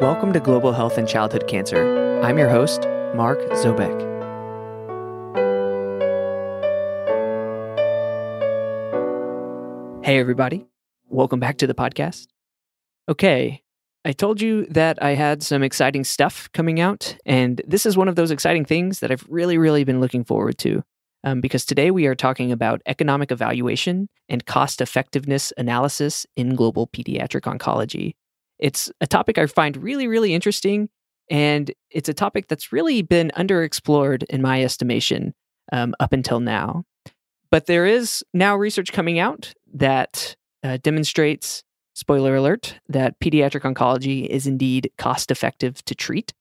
Welcome to Global Health and Childhood Cancer. I'm your host, Mark Zobeck. Hey, everybody. Welcome back to the podcast. Okay, I told you that I had some exciting stuff coming out, and this is one of those exciting things that I've really, really been looking forward to. Um, because today we are talking about economic evaluation and cost effectiveness analysis in global pediatric oncology. It's a topic I find really, really interesting, and it's a topic that's really been underexplored in my estimation um, up until now. But there is now research coming out that uh, demonstrates spoiler alert, that pediatric oncology is indeed cost effective to treat.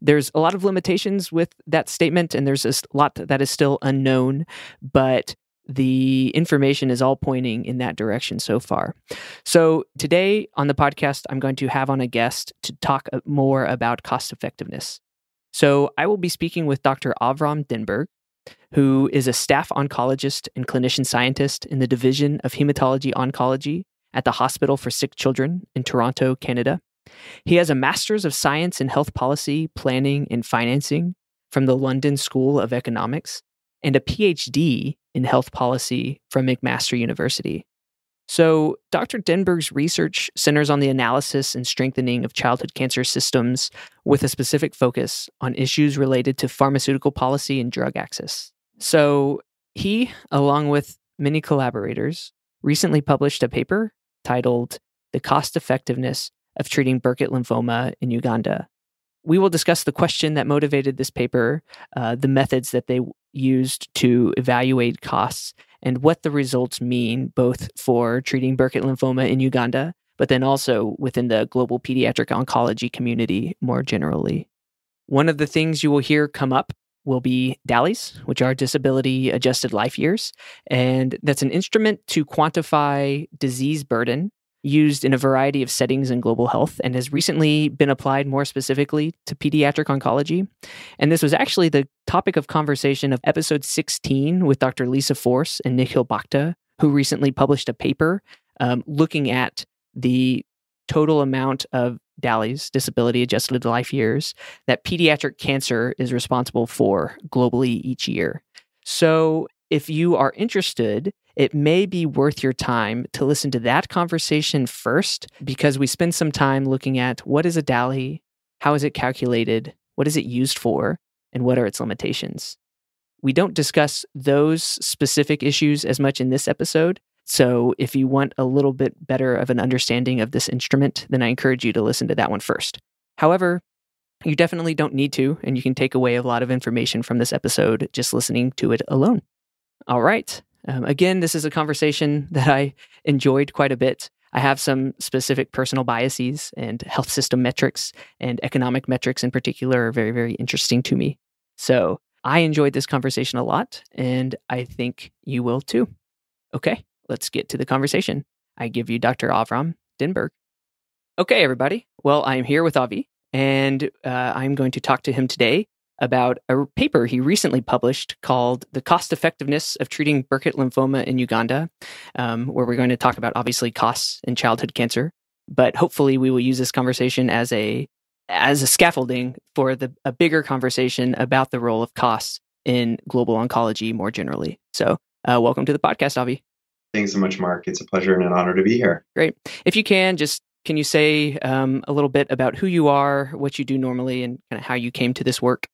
There's a lot of limitations with that statement, and there's a lot that is still unknown, but the information is all pointing in that direction so far. So, today on the podcast, I'm going to have on a guest to talk uh, more about cost effectiveness. So, I will be speaking with Dr. Avram Denburg, who is a staff oncologist and clinician scientist in the Division of Hematology Oncology at the Hospital for Sick Children in Toronto, Canada. He has a Master's of Science in Health Policy, Planning, and Financing from the London School of Economics and a PhD in Health Policy from McMaster University. So, Dr. Denburg's research centers on the analysis and strengthening of childhood cancer systems with a specific focus on issues related to pharmaceutical policy and drug access. So, he, along with many collaborators, recently published a paper titled The Cost Effectiveness of Treating Burkitt Lymphoma in Uganda. We will discuss the question that motivated this paper, uh, the methods that they used to evaluate costs, and what the results mean both for treating Burkitt lymphoma in Uganda, but then also within the global pediatric oncology community more generally. One of the things you will hear come up will be DALYs, which are disability adjusted life years. And that's an instrument to quantify disease burden used in a variety of settings in global health and has recently been applied more specifically to pediatric oncology. And this was actually the topic of conversation of episode 16 with Dr. Lisa Force and Nikhil Bhakta, who recently published a paper um, looking at the total amount of DALYs, disability adjusted life years, that pediatric cancer is responsible for globally each year. So, if you are interested, it may be worth your time to listen to that conversation first because we spend some time looking at what is a DALY, how is it calculated, what is it used for, and what are its limitations. We don't discuss those specific issues as much in this episode, so if you want a little bit better of an understanding of this instrument, then I encourage you to listen to that one first. However, you definitely don't need to, and you can take away a lot of information from this episode just listening to it alone. All right. Um, again, this is a conversation that I enjoyed quite a bit. I have some specific personal biases, and health system metrics and economic metrics in particular are very, very interesting to me. So I enjoyed this conversation a lot, and I think you will too. Okay, let's get to the conversation. I give you Dr. Avram Denburg. Okay, everybody. Well, I'm here with Avi, and uh, I'm going to talk to him today about a paper he recently published called The Cost Effectiveness of Treating Burkitt Lymphoma in Uganda, um, where we're going to talk about obviously costs in childhood cancer. But hopefully, we will use this conversation as a as a scaffolding for the a bigger conversation about the role of costs in global oncology more generally. So, uh, welcome to the podcast, Avi. Thanks so much, Mark. It's a pleasure and an honor to be here. Great. If you can, just can you say um, a little bit about who you are, what you do normally, and kind of how you came to this work?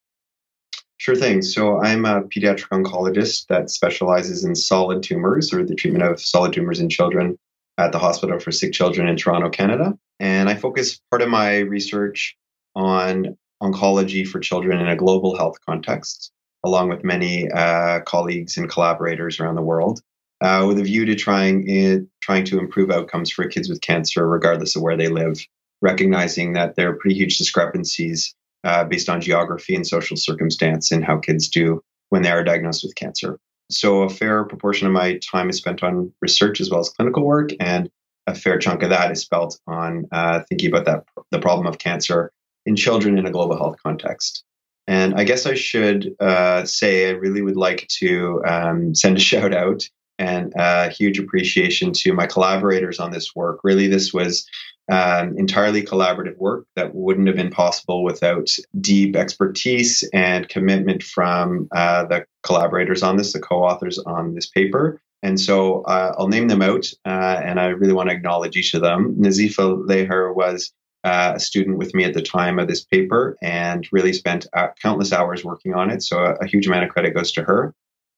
Sure thing. So I'm a pediatric oncologist that specializes in solid tumors or the treatment of solid tumors in children at the Hospital for Sick Children in Toronto, Canada. And I focus part of my research on oncology for children in a global health context, along with many uh, colleagues and collaborators around the world uh, with a view to trying in, trying to improve outcomes for kids with cancer, regardless of where they live, recognizing that there are pretty huge discrepancies uh, based on geography and social circumstance and how kids do when they are diagnosed with cancer. So, a fair proportion of my time is spent on research as well as clinical work, and a fair chunk of that is spent on uh, thinking about that the problem of cancer in children in a global health context. And I guess I should uh, say I really would like to um, send a shout out and a huge appreciation to my collaborators on this work. Really, this was um, entirely collaborative work that wouldn't have been possible without deep expertise and commitment from uh, the collaborators on this, the co authors on this paper. And so uh, I'll name them out, uh, and I really want to acknowledge each of them. Nazifa Laher was uh, a student with me at the time of this paper and really spent uh, countless hours working on it. So a, a, huge amount of credit goes to her.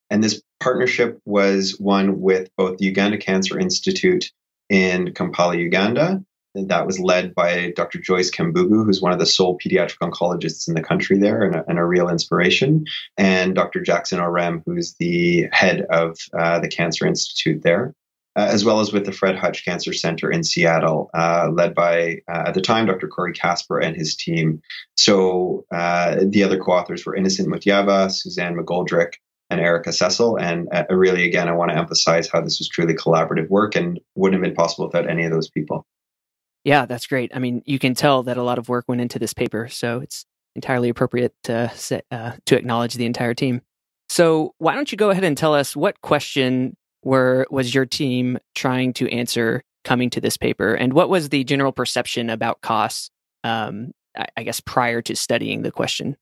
And this partnership was one with both the Uganda Cancer Institute in Kampala, Uganda. That was led by Dr. Joyce Kambugu, who's one of the sole pediatric oncologists in the country there and a, and a real inspiration, and Dr. Jackson Orem, who's the head of uh, the Cancer Institute there uh, as well as with the Fred Hutch Cancer Center in Seattle, uh, led by, uh, at the time, Dr. Corey Casper and his team. So uh, the other co authors were Innocent Mutyaba, Suzanne McGoldrick, and Erica Sessle. And uh, really, again, I want to emphasize how this was truly collaborative work and wouldn't have been possible without any of those people. Yeah, that's great. I mean, you can tell that a lot of work went into this paper, so it's entirely appropriate to, uh, to acknowledge the entire team. So, why don't you go ahead and tell us what question were was your team trying to answer coming to this paper, and what was the general perception about costs? Um, I, I guess prior to studying the question.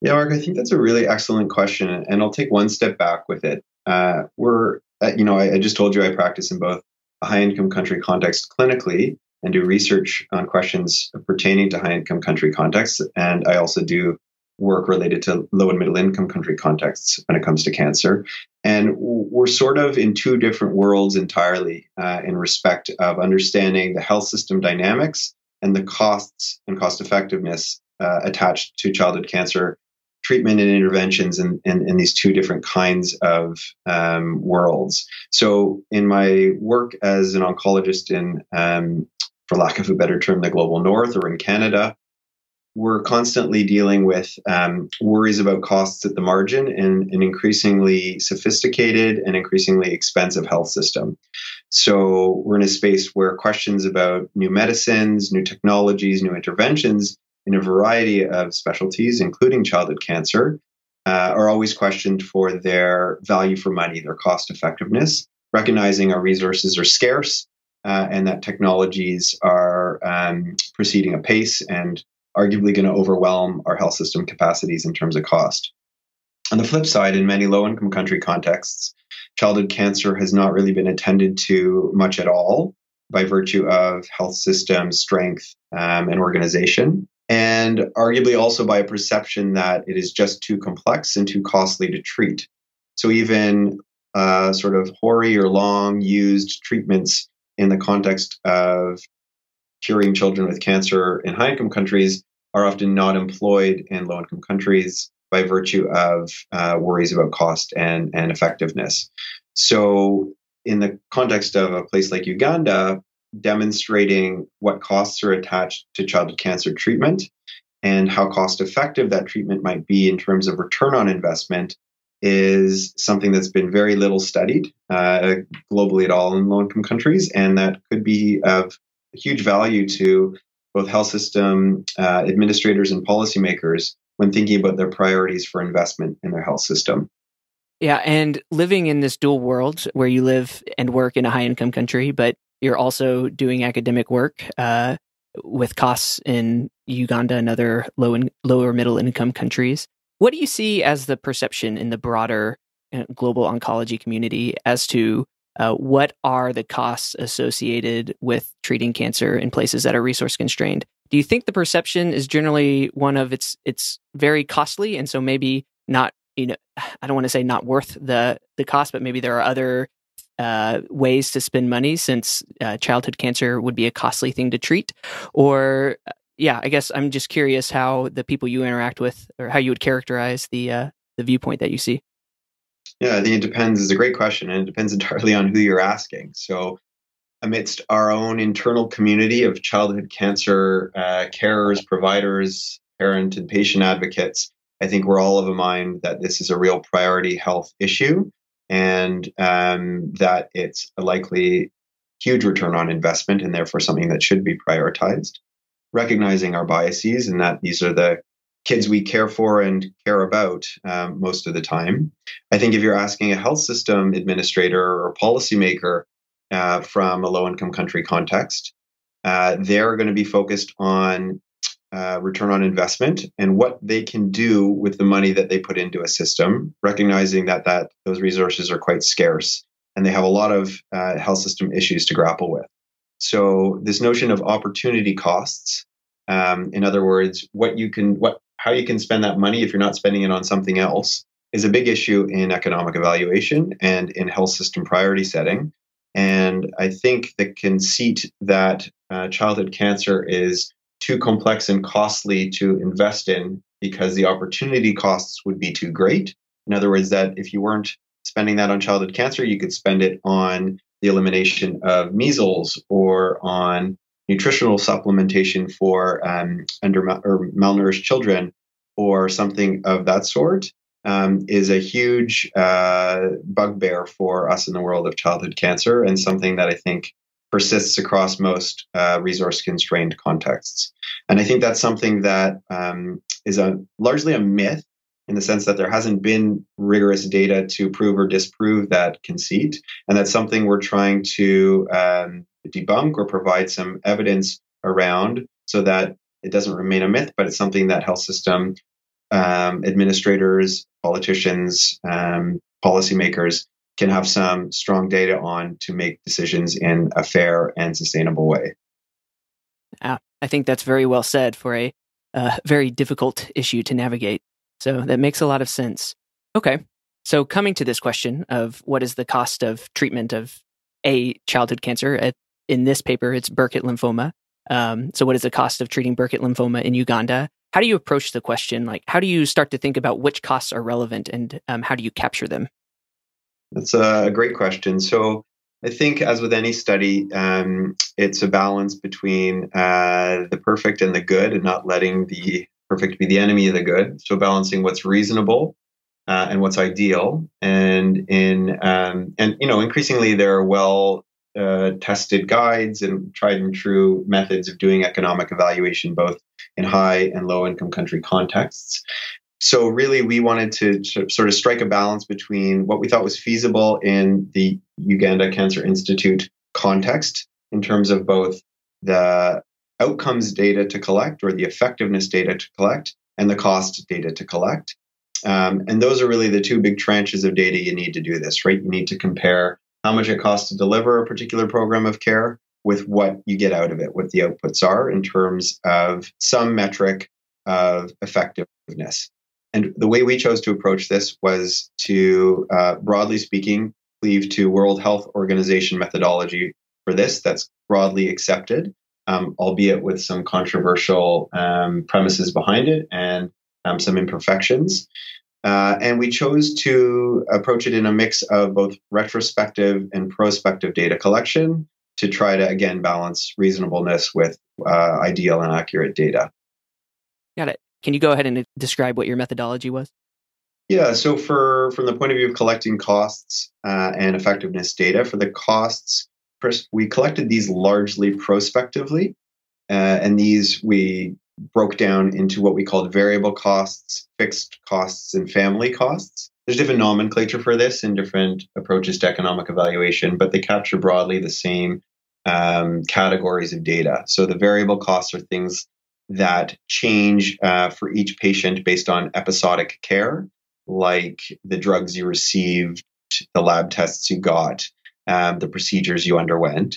Yeah, Mark, I think that's a really excellent question, and I'll take one step back with it. Uh, we're, uh, you know, I, I, just told you I practice in both a high-income country context clinically and do research on questions pertaining to high-income country contexts, and I also do work related to low and middle income country contexts when it comes to cancer. And we're sort of in two different worlds entirely uh, in respect of understanding the health system dynamics and the costs and cost effectiveness uh, attached to childhood cancer treatment and interventions in, in, in these two different kinds of um, worlds. So, in my work as an oncologist in, um, for lack of a better term, the global north or in Canada, we're constantly dealing with um, worries about costs at the margin in an increasingly sophisticated and increasingly expensive health system. So we're in a space where questions about new medicines, new technologies, new interventions in a variety of specialties, including childhood cancer, uh, are always questioned for their value for money, their cost effectiveness, recognizing our resources are scarce uh, and that technologies are um, proceeding apace and arguably going to overwhelm our health system capacities in terms of cost. On the flip side, in many low income country contexts, childhood cancer has not really been attended to much at all by virtue of health system strength um, and organization, and arguably also by a perception that it is just too complex and too costly to treat. So, even uh, sort of hoary or long used treatments in the context of curing children with cancer in high income countries are often not employed in low income countries by virtue of uh, worries about cost and, and effectiveness. So, in the context of a place like Uganda, demonstrating what costs are attached to childhood cancer treatment and how cost effective that treatment might be in terms of return on investment is something that's been very little studied uh, globally at all in low income countries, and that could be of huge value to both health system uh, administrators and policymakers when thinking about their priorities for investment in their health system. Yeah, and living in this dual world where you live and work in a high income country, but you're also doing academic work uh, with costs in Uganda and other low and lower middle income countries. What do you see as the perception in the broader uh, global oncology community as to uh, what are the costs associated with treating cancer in places that are resource constrained? Do you think the perception is generally one of it's it's very costly, and so maybe not you know I don't want to say not worth the the cost, but maybe there are other uh, ways to spend money since uh, childhood cancer would be a costly thing to treat, or uh, yeah, I guess I'm just curious how the people you interact with or how you would characterize the uh, the viewpoint that you see. Yeah, I think it depends. Is a great question, and it depends entirely on who you're asking. So, amidst our own internal community of childhood cancer uh, carers, providers, parent, and patient advocates, I think we're all of a mind that this is a real priority health issue, and um, that it's a likely huge return on investment, and therefore something that should be prioritized. Recognizing our biases, and that these are the kids we care for and care about um, most of the time. I think if you're asking a health system administrator or policymaker uh, from a low income country context, uh, they're going to be focused on uh, return on investment and what they can do with the money that they put into a system, recognizing that that those resources are quite scarce and they have a lot of uh, health system issues to grapple with. So this notion of opportunity costs, um, in other words, what you can, what, how you can spend that money if you're not spending it on something else, is a big issue in economic evaluation and in health system priority setting. And I think the conceit that uh, childhood cancer is too complex and costly to invest in because the opportunity costs would be too great. In other words, that if you weren't spending that on childhood cancer, you could spend it on the elimination of measles or on nutritional supplementation for um, under or malnourished children or something of that sort um, is a huge uh, bugbear for us in the world of childhood cancer and something that I think persists across most uh, resource constrained contexts. And I think that's something that um, is a largely a myth in the sense that there hasn't been rigorous data to prove or disprove that conceit. And that's something we're trying to um, debunk or provide some evidence around so that it doesn't remain a myth, but it's something that health system um, administrators, politicians, um, policymakers can have some strong data on to make decisions in a fair and sustainable way. I think that's very well said for a uh, very difficult issue to navigate. So that makes a lot of sense. Okay. So coming to this question of what is the cost of treatment of a childhood cancer, at, in this paper, it's Burkitt lymphoma. Um, so what is the cost of treating Burkitt lymphoma in Uganda? How do you approach the question? Like, how do you start to think about which costs are relevant and um, how do you capture them? That's a great question. So, I think, as with any study, um, it's a balance between uh, the perfect and the good, and not letting the perfect be the enemy of the good. So, balancing what's reasonable uh, and what's ideal, and in um, and you know, increasingly there are well uh, tested guides and tried and true methods of doing economic evaluation, both in high and low income country contexts so really we wanted to sort of strike a balance between what we thought was feasible in the uganda cancer institute context in terms of both the outcomes data to collect or the effectiveness data to collect and the cost data to collect. Um, and those are really the two big tranches of data you need to do this right? You need to compare how much it costs to deliver a particular program of care with what you get out of it what the outputs are in terms of some metric of effectiveness. And the way we chose to approach this was to, uh, broadly speaking, cleave to World Health Organization methodology for this that's broadly accepted, um, albeit with some controversial um, premises behind it and um, some imperfections. Uh, and we chose to approach it in a mix of both retrospective and prospective data collection to try to, again, balance reasonableness with uh, ideal and accurate data. Got it. Can you go ahead and describe what your methodology was? Yeah, so for from the point of view of collecting costs uh, and effectiveness data, for the costs, we collected these largely prospectively, uh, and these we broke down into what we called variable costs, fixed costs, and family costs. There's different nomenclature for this and different approaches to economic evaluation, but they capture broadly the same um, categories of data. So the variable costs are things that change uh, for each patient based on episodic care, like the drugs you received, the lab tests you got, um, the procedures you underwent.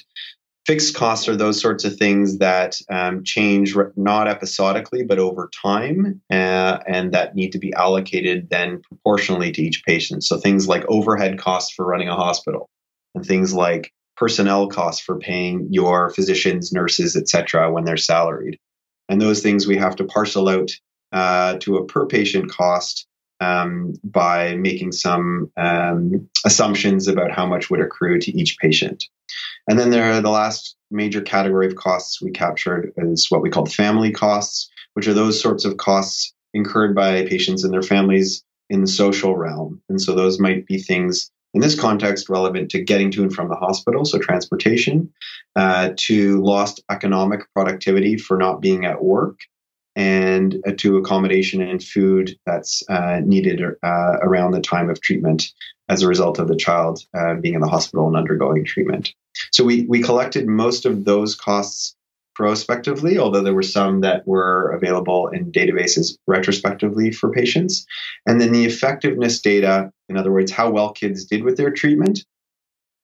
Fixed costs are those sorts of things that um, change not episodically, but over time, uh, and that need to be allocated then proportionally to each patient. So things like overhead costs for running a hospital, and things like personnel costs for paying your physicians, nurses, etc., when they're salaried. And those things we have to parcel out uh, to a per patient cost um, by making some um, assumptions about how much would accrue to each patient. And then there are the last major category of costs we captured is what we call family costs, which are those sorts of costs incurred by patients and their families in the social realm. And so those might be things in this context relevant to getting to and from the hospital, so transportation, uh, to lost economic productivity for not being at work, and uh, to accommodation and food that's uh, needed uh, around the time of treatment as a result of the child uh, being in the hospital and undergoing treatment. So we, we collected most of those costs prospectively, although there were some that were available in databases retrospectively for patients. And then the effectiveness data, in other words, how well kids did with their treatment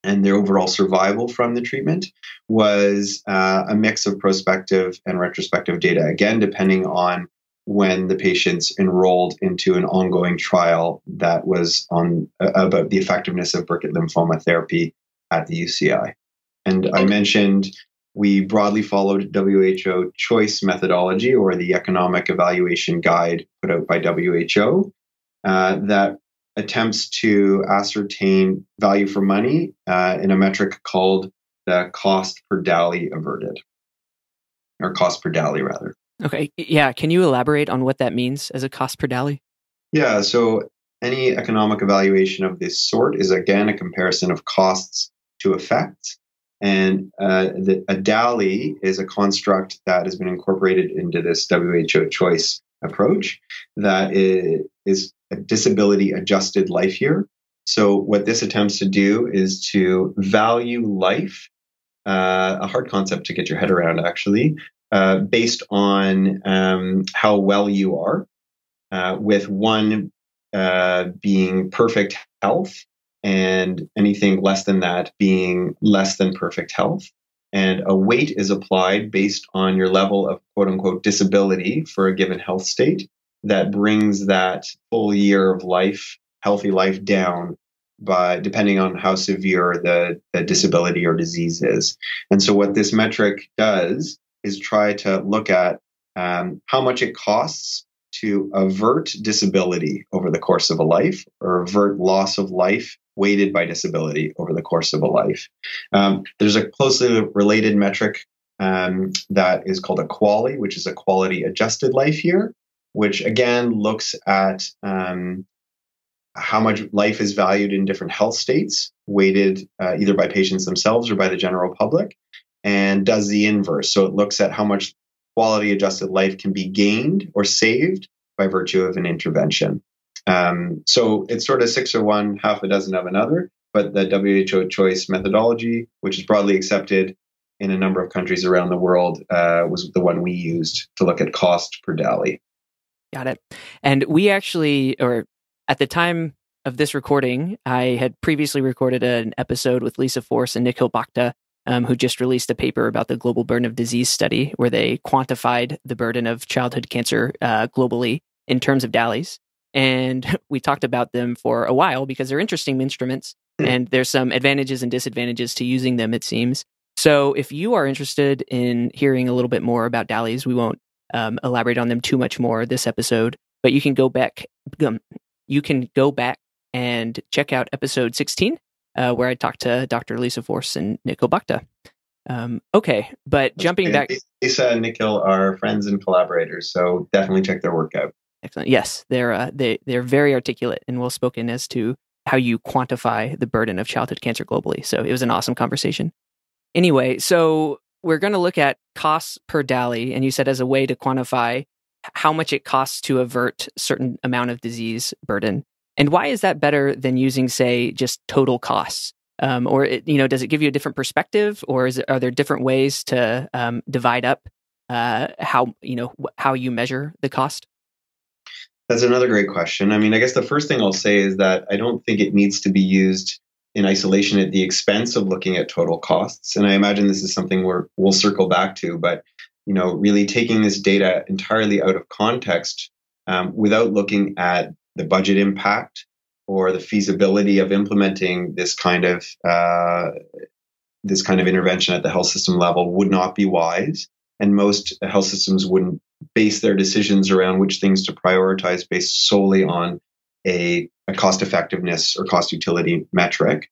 and their overall survival from the treatment, was uh, a mix of prospective and retrospective data, again, depending on when the patients enrolled into an ongoing trial that was on uh, about the effectiveness of Burkitt lymphoma therapy at the UCI. And I mentioned we broadly followed WHO choice methodology or the economic evaluation guide put out by WHO uh, that attempts to ascertain value for money uh, in a metric called the cost per DALY averted, or cost per DALY rather. Okay. Yeah. Can you elaborate on what that means as a cost per DALY? Yeah. So any economic evaluation of this sort is again a comparison of costs to effects. And uh, the, a DALY is a construct that has been incorporated into this WHO choice approach that is a disability adjusted life year. So, what this attempts to do is to value life, uh, a hard concept to get your head around, actually, uh, based on um, how well you are, uh, with one uh, being perfect health and anything less than that being less than perfect health. And a weight is applied based on your level of quote unquote disability for a given health state that brings that full year of life, healthy life down by depending on how severe the, the disability or disease is. And so what this metric does is try to look at um, how much it costs to avert disability over the course of a life or avert loss of life weighted by disability over the course of a life. Um, there's a closely related metric um, that is called a QALY, which is a quality adjusted life year, which again looks at um, how much life is valued in different health states, weighted uh, either by patients themselves or by the general public, and does the inverse. So it looks at how much quality adjusted life can be gained or saved by virtue of an intervention. Um, so it's sort of six of one, half a dozen of another. But the WHO choice methodology, which is broadly accepted in a number of countries around the world, uh, was the one we used to look at cost per DALY. Got it. And we actually, or at the time of this recording, I had previously recorded an episode with Lisa Force and Nikhil Bhakta, um, who just released a paper about the global burden of disease study, where they quantified the burden of childhood cancer uh, globally in terms of DALYs and we talked about them for a while because they're interesting instruments hmm. and there's some advantages and disadvantages to using them it seems so if you are interested in hearing a little bit more about DALYs we won't um, elaborate on them too much more this episode but you can go back um, you can go back and check out episode 16 uh, where i talked to dr lisa force and nikhil bhakta um, okay but jumping back lisa and nikhil are friends and collaborators so definitely check their work out Excellent. Yes, they're uh, they they're very articulate and well spoken as to how you quantify the burden of childhood cancer globally. So it was an awesome conversation. Anyway, so we're going to look at costs per DALY, and you said as a way to quantify how much it costs to avert certain amount of disease burden. And why is that better than using, say, just total costs? Um, or it, you know, does it give you a different perspective, or is it, are there different ways to um, divide up uh, how you know how you measure the cost? That's another great question. I mean, I guess the first thing I'll say is that I don't think it needs to be used in isolation at the expense of looking at total costs. And I imagine this is something we're, we'll circle back to, but you know, really taking this data entirely out of context um, without looking at the budget impact or the feasibility of implementing this kind of uh, this kind of intervention at the health system level would not be wise. And most health systems wouldn't base their decisions around which things to prioritize based solely on a, a cost effectiveness or cost utility metric.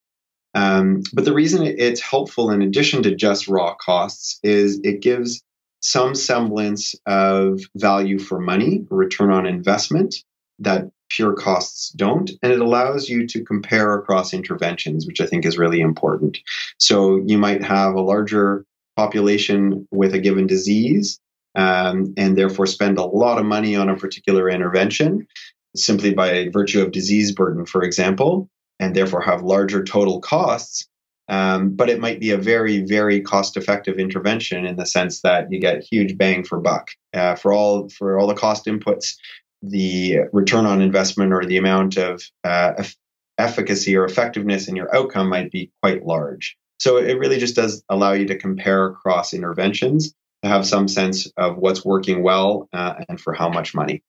Um, but the reason it's helpful, in addition to just raw costs, is it gives some semblance of value for money, return on investment that pure costs don't. And it allows you to compare across interventions, which I think is really important. So you might have a larger population with a given disease um, and therefore spend a lot of money on a particular intervention simply by virtue of disease burden, for example, and therefore have larger total costs. Um, but it might be a very, very cost-effective intervention in the sense that you get huge bang for buck uh, for all for all the cost inputs. The return on investment or the amount of uh, efficacy or effectiveness in your outcome might be quite large. So it really just does allow you to compare across interventions to have some sense of what's working well uh, and for how much money.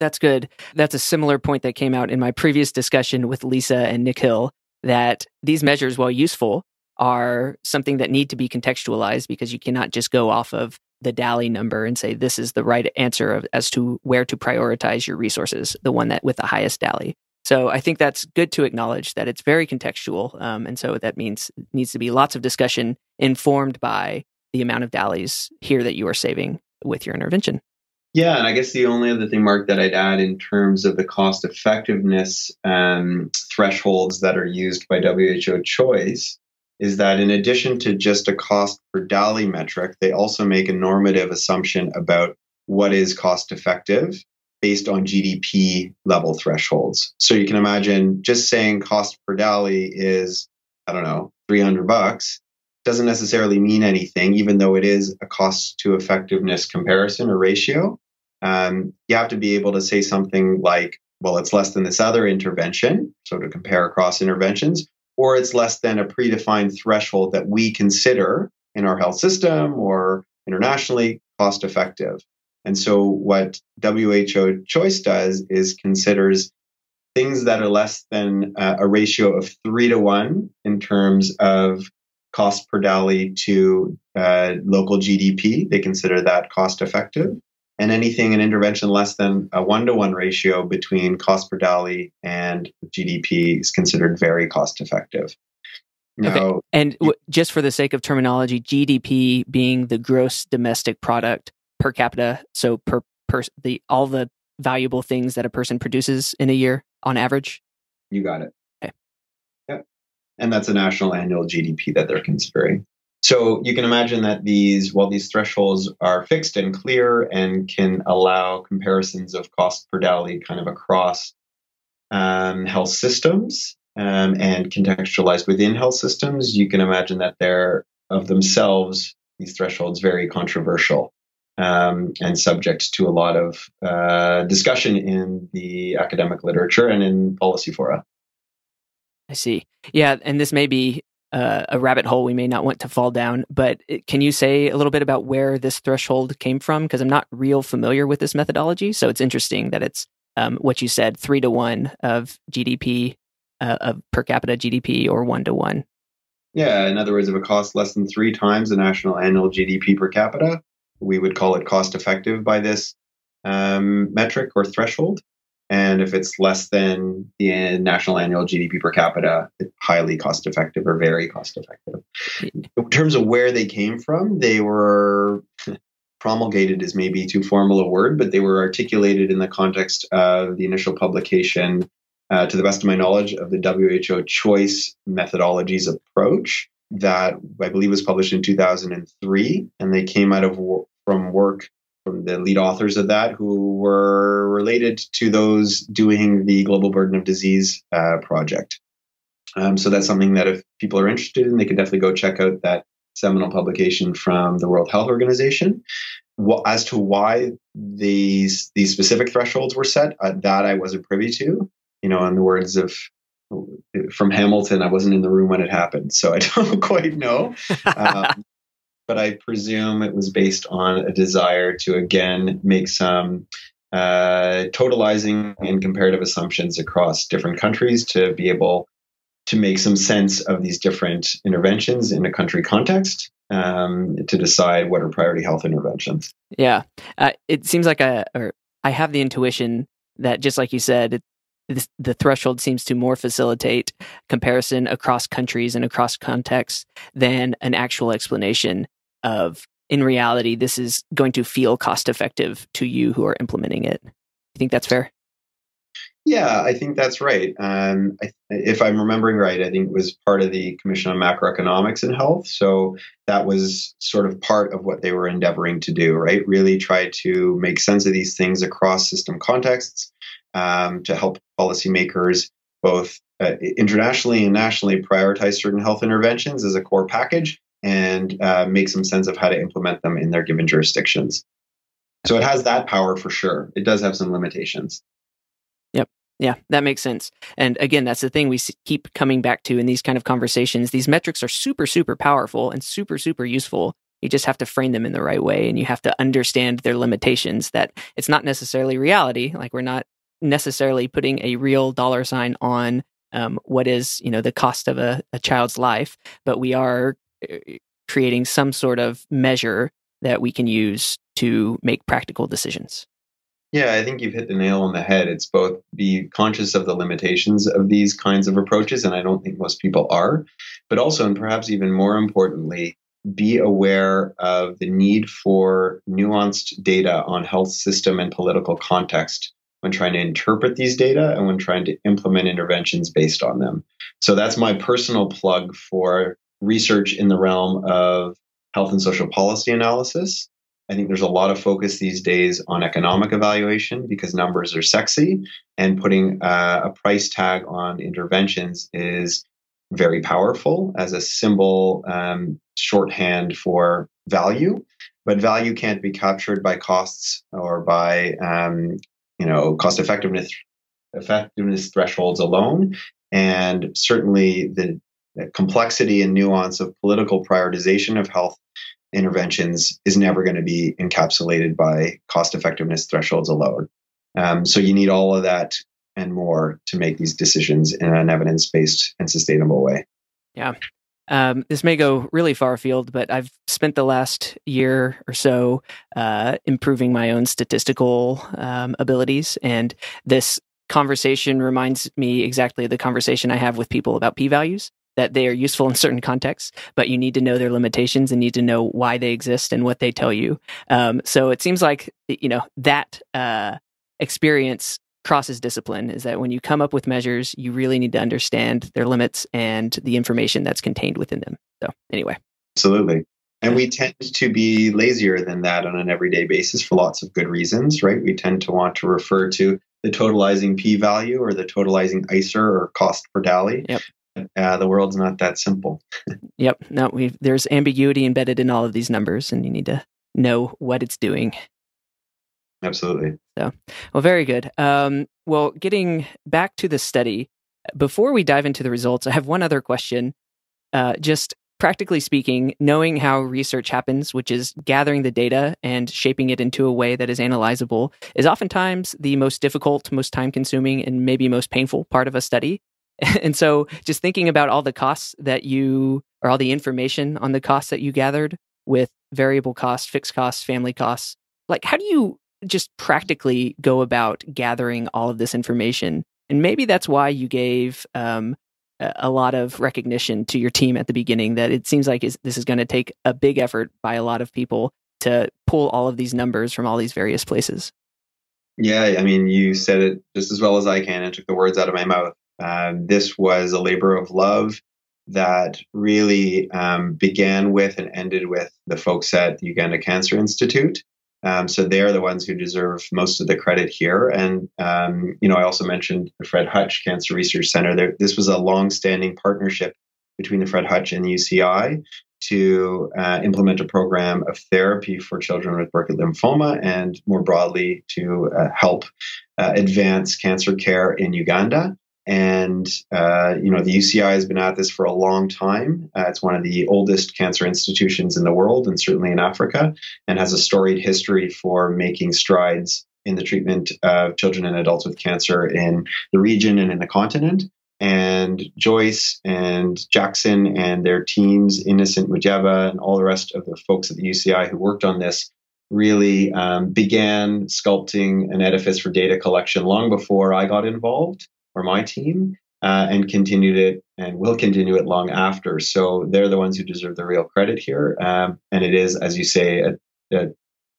That's good. That's a similar point that came out in my previous discussion with Lisa and Nikhil that these measures, while useful, are something that need to be contextualized because you cannot just go off of the DALY number and say this is the right answer of, as to where to prioritize your resources, the one that with the highest DALY. So I think that's good to acknowledge that it's very contextual, um, and so that means needs to be lots of discussion informed by the amount of DALYs here that you are saving with your intervention. Yeah, and I guess the only other thing, Mark, that I'd add in terms of the cost effectiveness um, thresholds that are used by WHO Choice is that in addition to just a cost per DALY metric, they also make a normative assumption about what is cost effective based on GDP level thresholds. So you can imagine just saying cost per DALY is, I don't know, 300 bucks doesn't necessarily mean anything, even though it is a cost to effectiveness comparison or ratio. Um, you have to be able to say something like, well, it's less than this other intervention, so to compare across interventions, or it's less than a predefined threshold that we consider in our health system or internationally cost effective. And so, what WHO Choice does is considers things that are less than uh, a ratio of three to one in terms of cost per DALY to uh, local GDP. They consider that cost effective. And anything, an intervention less than a one to one ratio between cost per DALY and GDP is considered very cost effective. Now, okay. And w- just for the sake of terminology, GDP being the gross domestic product per capita, so per, per the all the valuable things that a person produces in a year on average. You got it and that's a national annual GDP that they're considering. So you can imagine that these, while these thresholds are fixed and clear and can allow comparisons of cost per DALY kind of across um, health systems um, and contextualized within health systems, you can imagine that they're of themselves, these thresholds, very controversial um, and subject to a lot of uh, discussion in the academic literature and in policy fora. I see. Yeah, and this may be uh, a rabbit hole we may not want to fall down, but can you say a little bit about where this threshold came from? Because I'm not real familiar with this methodology, so it's interesting that it's um, what you said, three to one of GDP uh, of per capita GDP, or one to one. Yeah, in other words, if it costs less than three times the national annual GDP per capita, we would call it cost effective by this um, metric or threshold. And if it's less than the national annual GDP per capita, it's highly cost effective or very cost effective. In terms of where they came from, they were promulgated is maybe too formal a word, but they were articulated in the context of the initial publication, uh, to the best of my knowledge, of the WHO choice methodologies approach that I believe was published in 2003. And they came out of from work from the lead authors of that who were related to those doing the Global Burden of Disease uh, project. Um, so that's something that if people are interested in, they can definitely go check out that seminal publication from the World Health Organization. Well, as to why these these specific thresholds were set, uh, that I wasn't privy to. You know, in the words of from Hamilton, I wasn't in the room when it happened, so I don't quite know. Um, but I presume it was based on a desire to again make some uh, totalizing and comparative assumptions across different countries to be able to make some sense of these different interventions in a country context um, to decide what are priority health interventions. Yeah, uh, it seems like a, or I have the intuition that just like you said, it, the threshold seems to more facilitate comparison across countries and across contexts than an actual explanation of in reality this is going to feel cost effective to you who are implementing it. You think that's fair? Yeah, I think that's right. Um, I, if I'm remembering right, I think it was part of the Commission on Macroeconomics and Health. So that was sort of part of what they were endeavoring to do, right? Really try to make sense of these things across system contexts um, to help policymakers both uh, internationally and nationally prioritize certain health interventions as a core package and uh, make some sense of how to implement them in their given jurisdictions. So it has that power for sure. It does have some limitations. Yep. Yeah, that makes sense. And again, that's the thing we keep coming back to in these kind of conversations. These metrics are super, super powerful and super, super useful. You just have to frame them in the right way and you have to understand their limitations that it's not necessarily reality. Like we're not necessarily putting a real dollar sign on um, what is, you know, the cost of a, a child's life, but we are Uh, creating some sort of measure that we can use to make practical decisions. Yeah, I think you've hit the nail on the head. It's both be conscious of the limitations of these kinds of approaches, and I don't think most people are, but also, and perhaps even more importantly, be aware of the need for nuanced data on health system and political context when trying to interpret these data and when trying to implement interventions based on them. So that's my personal plug for research in the realm of health and social policy analysis. I think there's a lot of focus these days on economic evaluation because numbers are sexy, and putting uh, a price tag on interventions is very powerful as a symbol um, shorthand for value. But value can't be captured by costs or by um, you know cost effectiveness effectiveness thresholds alone. And certainly the complexity and nuance of political prioritization of health interventions is never going to be encapsulated by cost effectiveness thresholds alone. Um, so you need all of that and more to make these decisions in an evidence based and sustainable way. Yeah. Um, this may go really far afield, but I've spent the last year or so uh, improving my own statistical um, abilities. And this conversation reminds me exactly of the conversation I have with people about p values that they are useful in certain contexts, but you need to know their limitations and need to know why they exist and what they tell you. Um, so it seems like you know that uh, experience crosses discipline is that when you come up with measures, you really need to understand their limits and the information that's contained within them. So anyway, absolutely. And we tend to be lazier than that on an everyday basis for lots of good reasons, right? We tend to want to refer to the totalizing p value or the totalizing ICER or cost per DALY. Yep uh, the world's not that simple. yep. No, we there's ambiguity embedded in all of these numbers, and you need to know what it's doing. Absolutely. So, well, very good. Um, well, getting back to the study, before we dive into the results, I have one other question. Uh, just practically speaking, knowing how research happens, which is gathering the data and shaping it into a way that is analyzable, is oftentimes the most difficult, most time consuming, and maybe most painful part of a study. and so just thinking about all the costs that you or all the information on the costs that you gathered with variable costs, fixed costs, family costs, like how do you just practically go about gathering all of this information? And maybe that's why you gave um, a lot of recognition to your team at the beginning that it seems like this is going to take a big effort by a lot of people to pull all of these numbers from all these various places. Yeah, I mean, you said it just as well as I can and took the words out of my mouth. Um, this was a labor of love that really um, began with and ended with the folks at the Uganda Cancer Institute. Um, so they're the ones who deserve most of the credit here. And um, you know, I also mentioned the Fred Hutch Cancer Research Center. There, this was a long-standing partnership between the Fred Hutch and the UCI to uh, implement a program of therapy for children with Burkitt lymphoma, and more broadly to uh, help uh, advance cancer care in Uganda. And, uh, you know, the UCI has been at this for a long time. Uh, it's one of the oldest cancer institutions in the world and certainly in Africa, and has a storied history for making strides in the treatment of children and adults with cancer in the region and in the continent. And Joyce and Jackson and their teams, Innocent Mutyaba and all the rest of the folks at the UCI who worked on this, really um, began sculpting an edifice for data collection long before I got involved my team uh, and continued it and will continue it long after. So they're the ones who deserve the real credit here. Um, and it is, as you say, a, a,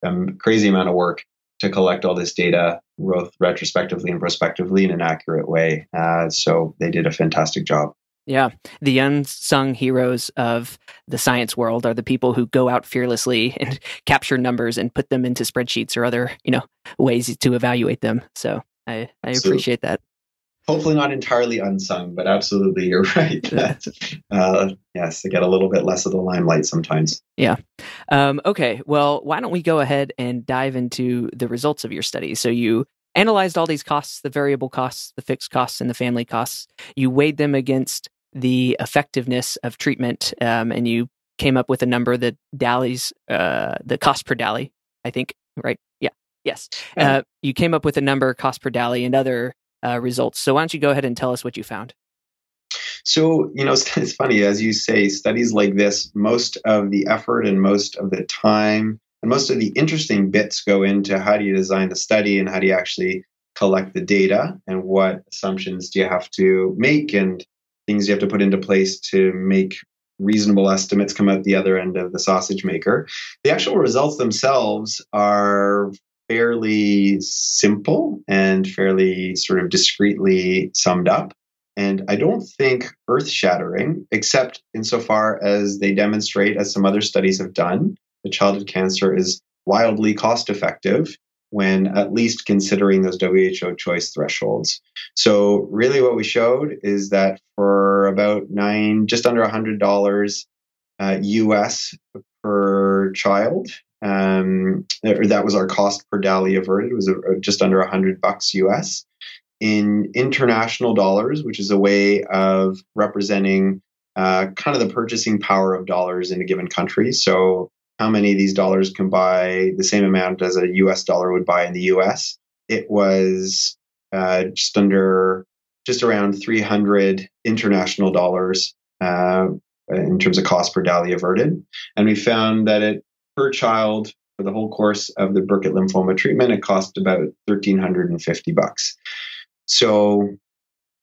a, crazy amount of work to collect all this data both retrospectively and prospectively in an accurate way. Uh, so they did a fantastic job. Yeah. The unsung heroes of the science world are the people who go out fearlessly and capture numbers and put them into spreadsheets or other, you know, ways to evaluate them. So I, I appreciate that. Hopefully not entirely unsung, but absolutely, you're right. That, uh, yes, they get a little bit less of the limelight sometimes. Yeah. Um, okay. Well, why don't we go ahead and dive into the results of your study? So you analyzed all these costs, the variable costs, the fixed costs, and the family costs. You weighed them against the effectiveness of treatment, um, and you came up with a number that DALY's, uh, the cost per DALY, I think, right? Yeah. Yes. Uh, you came up with a number, cost per DALY, and other uh, results. So why don't you go ahead and tell us what you found? So, you know, it's, it's funny, as you say, studies like this, most of the effort and most of the time and most of the interesting bits go into how do you design the study and how do you actually collect the data and what assumptions do you have to make and things you have to put into place to make reasonable estimates come out the other end of the sausage maker. The actual results themselves are fairly simple and fairly sort of discreetly summed up. And I don't think earth shattering, except insofar as they demonstrate, as some other studies have done, that childhood cancer is wildly cost effective when at least considering those WHO choice thresholds. So, really, what we showed is that for about nine, just under $100 uh, US per child, um, that was our cost per DALY averted. It was a, just under 100 bucks US. In international dollars, which is a way of representing uh, kind of the purchasing power of dollars in a given country. So, how many of these dollars can buy the same amount as a US dollar would buy in the US? It was uh, just under, just around 300 international dollars uh, in terms of cost per DALY averted. And we found that it per child for the whole course of the Burkitt lymphoma treatment, it cost about 1350 bucks. So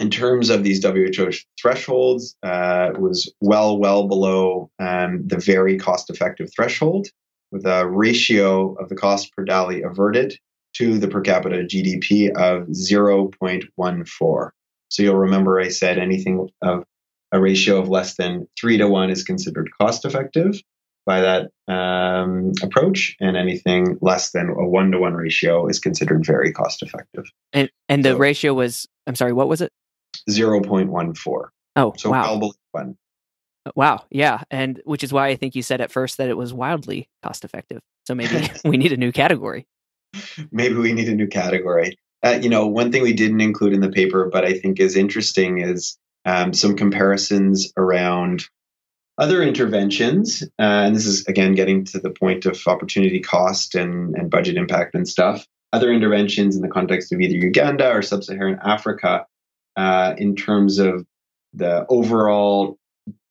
in terms of these WHO thresholds, uh, was well, well below um, the very cost effective threshold with a ratio of the cost per DALY averted to the per capita GDP of 0.14. So you'll remember I said anything of a ratio of less than three to one is considered cost effective by that um, approach, and anything less than a one to one ratio is considered very cost effective. And and the so, ratio was I'm sorry, what was it? Zero point one four. Oh, so wow. well below one. Wow, yeah, and which is why I think you said at first that it was wildly cost effective. So maybe we need a new category. Maybe we need a new category. Uh, you know, one thing we didn't include in the paper, but I think is interesting, is um, some comparisons around other interventions, uh, and this is again getting to the point of opportunity cost and, and budget impact and stuff. Other interventions in the context of either Uganda or sub Saharan Africa, uh, in terms of the overall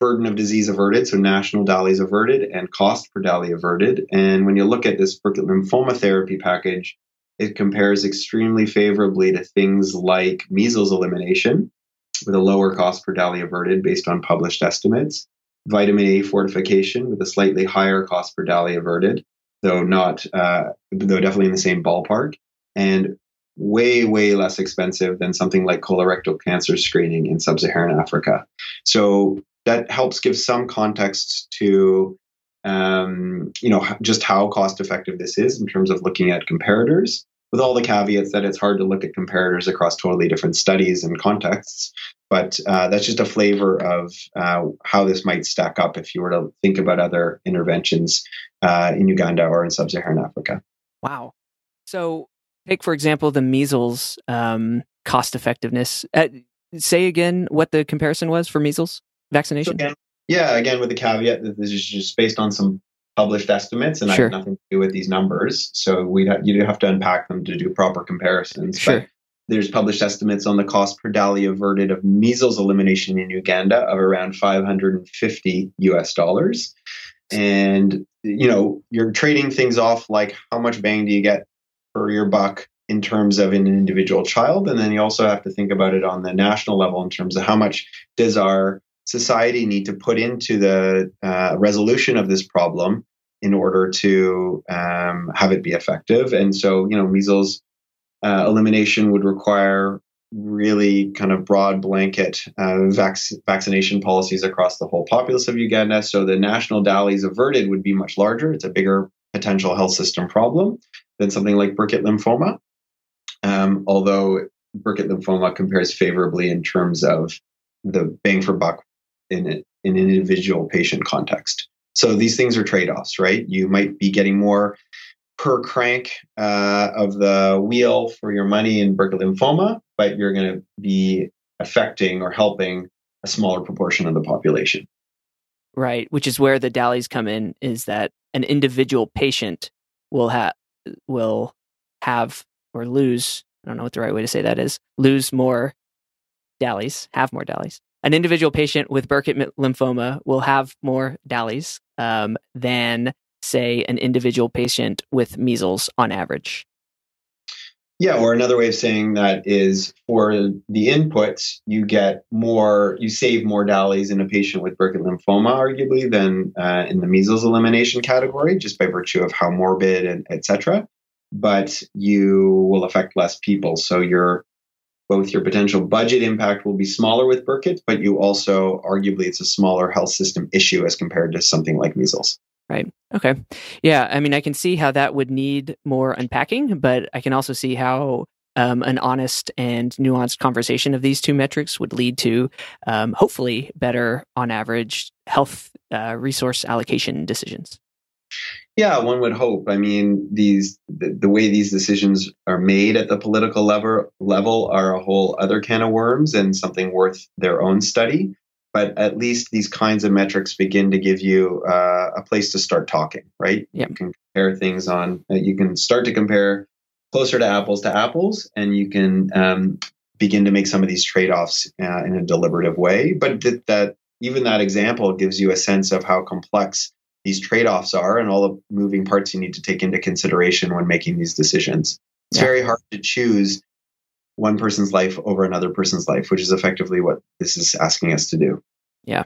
burden of disease averted, so national DALYs averted and cost per DALY averted. And when you look at this lymphoma therapy package, it compares extremely favorably to things like measles elimination, with a lower cost per DALY averted based on published estimates, vitamin A fortification with a slightly higher cost per DALY averted, though not, uh, though definitely in the same ballpark, and way, way less expensive than something like colorectal cancer screening in sub Saharan Africa. So that helps give some context to um, you know just how cost effective this is in terms of looking at comparators with all the caveats that it's hard to look at comparators across totally different studies and contexts but uh, that's just a flavor of uh, how this might stack up if you were to think about other interventions uh, in Uganda or in sub Saharan Africa. Wow. So, take, for example, the measles um, cost effectiveness. Uh, say again what the comparison was for measles vaccination? So again, yeah, again, with the caveat that this is just based on some published estimates and sure. I have nothing to do with these numbers. So we ha- you do have to unpack them to do proper comparisons. Sure. But there's published estimates on the cost per DALY averted of measles elimination in Uganda of around 550 US dollars. And, you know, you're trading things off like how much bang do you get for your buck in terms of an individual child? And then you also have to think about it on the national level in terms of how much does our society need to put into the uh, resolution of this problem in order to um, have it be effective. And so, you know, measles uh, elimination would require really kind of broad blanket uh, vac- vaccination policies across the whole populace of Uganda. So the national DALYs averted would be much larger. It's a bigger potential health system problem than something like Burkitt lymphoma. Um, although Burkitt lymphoma compares favorably in terms of the bang for buck in, in an individual patient context. So these things are trade offs, right? You might be getting more per crank uh, of the wheel for your money in Burkitt lymphoma, but you're going to be affecting or helping a smaller proportion of the population. Right, which is where the DALYs come in. Is that an individual patient will have will have or lose? I don't know what the right way to say that is. Lose more DALYs, have more DALYs. An individual patient with Burkitt lymphoma will have more DALYs um, than, say, an individual patient with measles on average. Yeah, or another way of saying that is for the inputs, you get more, you save more DALYs in a patient with Burkitt lymphoma, arguably, than uh, in the measles elimination category, just by virtue of how morbid and etc. But you will affect less people, so your both your potential budget impact will be smaller with Burkitt, but you also arguably it's a smaller health system issue as compared to something like measles. Right. Okay. Yeah. I mean, I can see how that would need more unpacking, but I can also see how um, an honest and nuanced conversation of these two metrics would lead to um, hopefully better, on average, health uh, resource allocation decisions. Yeah, one would hope. I mean, these the, the, way these decisions are made at the political level level are a whole other can of worms and something worth their own study but at least these kinds of metrics begin to give you uh, a place to start talking, right? Yep. You can compare things on, uh, you can start to compare closer to apples to apples, and you can um, begin to make some of these trade offs uh, in a deliberative way. But th- that even that example gives you a sense of how complex these trade offs are and all the moving parts you need to take into consideration when making these decisions. It's yeah. very hard to choose one person's life over another person's life, which is effectively what this is asking us to do. Yeah,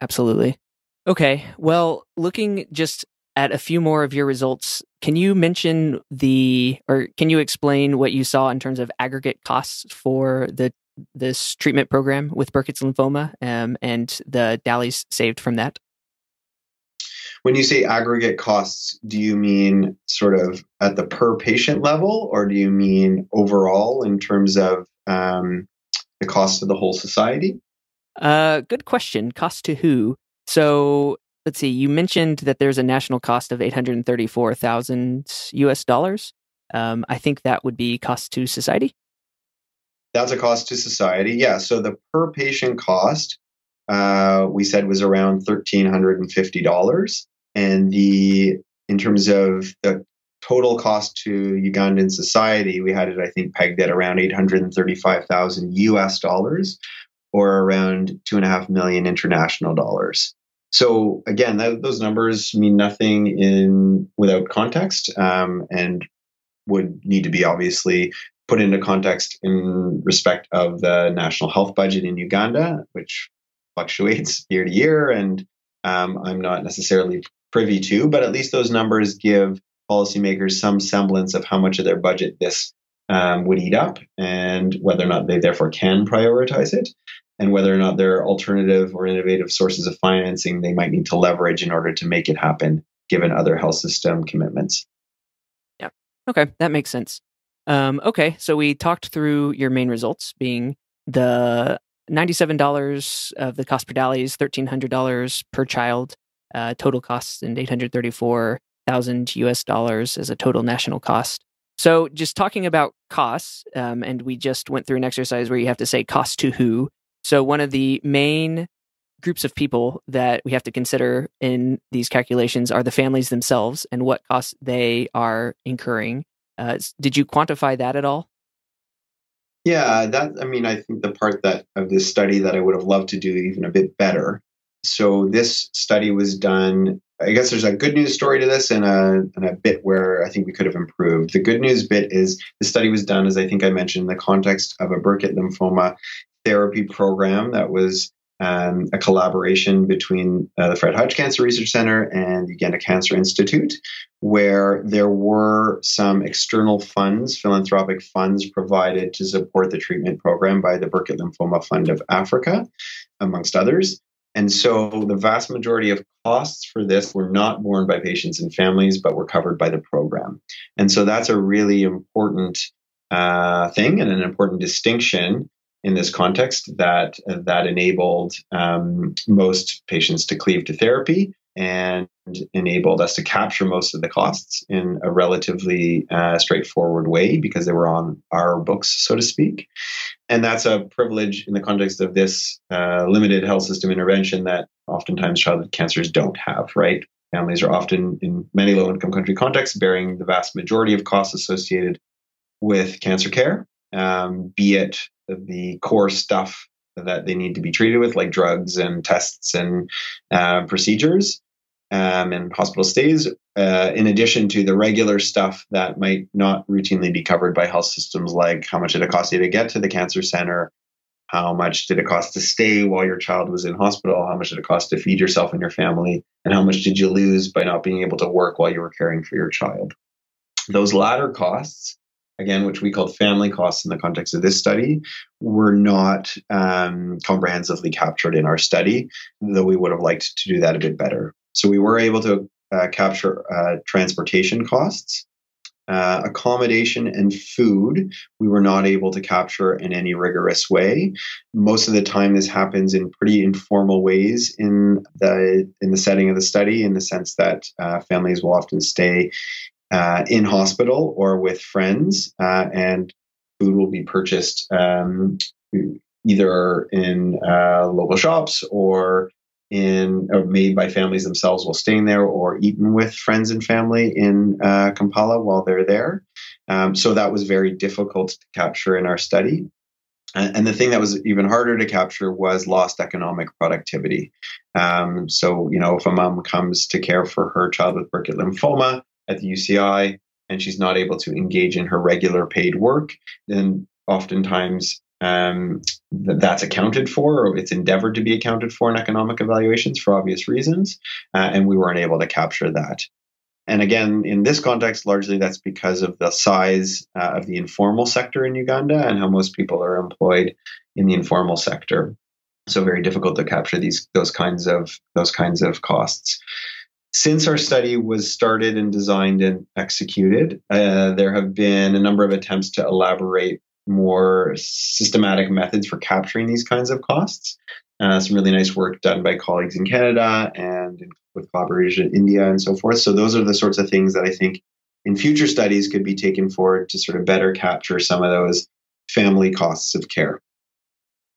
absolutely. Okay. Well, looking just at a few more of your results, can you mention the or can you explain what you saw in terms of aggregate costs for the this treatment program with Burkitt's lymphoma um, and the DALYs saved from that? When you say aggregate costs, do you mean sort of at the per patient level, or do you mean overall in terms of um, the cost of the whole society? Uh, good question. Cost to who? So let's see. You mentioned that there's a national cost of eight hundred thirty-four thousand U.S. dollars. Um, I think that would be cost to society. That's a cost to society. Yeah. So the per patient cost uh, we said was around thirteen hundred and fifty dollars and the in terms of the total cost to Ugandan society, we had it, I think, pegged at around 835,000 US dollars or around two and a half million international dollars. So again, that, those numbers mean nothing in without context, um, and would need to be obviously put into context in respect of the national health budget in Uganda, which fluctuates year to year, and um, I'm not necessarily privy to, but at least those numbers give policymakers some semblance of how much of their budget this um, would eat up and whether or not they therefore can prioritize it and whether or not there are alternative or innovative sources of financing they might need to leverage in order to make it happen given other health system commitments. Yeah. Okay. That makes sense. Um, okay. So we talked through your main results being the $97 of the cost per DALY is $1,300 per child uh, total costs and 834,000 US dollars as a total national cost. So, just talking about costs, um, and we just went through an exercise where you have to say cost to who. So, one of the main groups of people that we have to consider in these calculations are the families themselves and what costs they are incurring. Uh, did you quantify that at all? Yeah, that I mean, I think the part that of this study that I would have loved to do even a bit better so this study was done. I guess there's a good news story to this and a, and a bit where I think we could have improved. The good news bit is the study was done, as I think I mentioned, in the context of a Burkitt lymphoma therapy program that was um, a collaboration between uh, the Fred Hutch Cancer Research Center and the Uganda Cancer Institute, where there were some external funds, philanthropic funds provided to support the treatment program by the Burkitt Lymphoma Fund of Africa, amongst others. And so the vast majority of costs for this were not borne by patients and families, but were covered by the program. And so that's a really important uh, thing and an important distinction in this context that that enabled um, most patients to cleave to therapy and enabled us to capture most of the costs in a relatively uh, straightforward way because they were on our books, so to speak. And that's a privilege in the context of this uh, limited health system intervention that oftentimes childhood cancers don't have, right? Families are often in many low income country contexts bearing the vast majority of costs associated with cancer care, um, be it the core stuff that they need to be treated with, like drugs and tests and uh, procedures um, and hospital stays, uh, in addition to the regular stuff that might not routinely be covered by health systems, like how much did it cost you to get to the cancer center? How much did it cost to stay while your child was in hospital? How much did it cost to feed yourself and your family? And how much did you lose by not being able to work while you were caring for your child? Those latter costs again, which we called family costs in the context of this study, were not um, comprehensively captured in our study, though we would have liked to do that a bit better. So we were able to uh, capture uh, transportation costs. Uh, accommodation and food, we were not able to capture in any rigorous way. Most of the time, this happens in pretty informal ways in the in the setting of the study, in the sense that uh, families will often stay uh, in hospital or with friends, uh, and food will be purchased um, either in uh, local shops or in or made by families themselves while staying there, or eaten with friends and family in uh, Kampala while they're there. Um, so that was very difficult to capture in our study. And the thing that was even harder to capture was lost economic productivity. Um, so, you know, if a mom comes to care for her child with Burkitt lymphoma, at the UCI and she's not able to engage in her regular paid work, then oftentimes um, th- that's accounted for or it's endeavored to be accounted for in economic evaluations for obvious reasons. Uh, and we weren't able to capture that. And again, in this context, largely that's because of the size uh, of the informal sector in Uganda and how most people are employed in the informal sector. So very difficult to capture these those kinds of those kinds of costs. Since our study was started and designed and executed, uh, there have been a number of attempts to elaborate more systematic methods for capturing these kinds of costs. Uh, some really nice work done by colleagues in Canada and with collaboration in India and so forth. So, those are the sorts of things that I think in future studies could be taken forward to sort of better capture some of those family costs of care.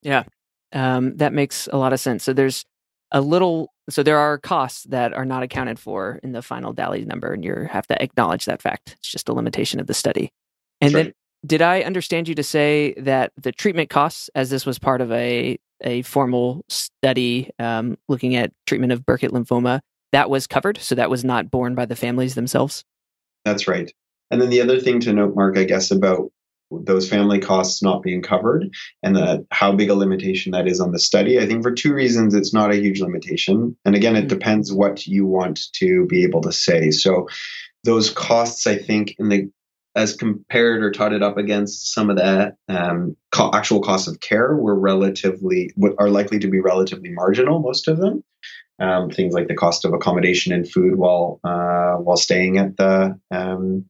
Yeah, um, that makes a lot of sense. So, there's a little so there are costs that are not accounted for in the final DALY number, and you have to acknowledge that fact. It's just a limitation of the study. And then, did I understand you to say that the treatment costs, as this was part of a a formal study um, looking at treatment of Burkitt lymphoma, that was covered, so that was not borne by the families themselves? That's right. And then the other thing to note, Mark, I guess, about those family costs not being covered and the, how big a limitation that is on the study. I think for two reasons, it's not a huge limitation. And again, it mm-hmm. depends what you want to be able to say. So those costs, I think, in the as compared or totted up against some of the um, co- actual costs of care, were relatively are likely to be relatively marginal. Most of them, um, things like the cost of accommodation and food while uh, while staying at the um,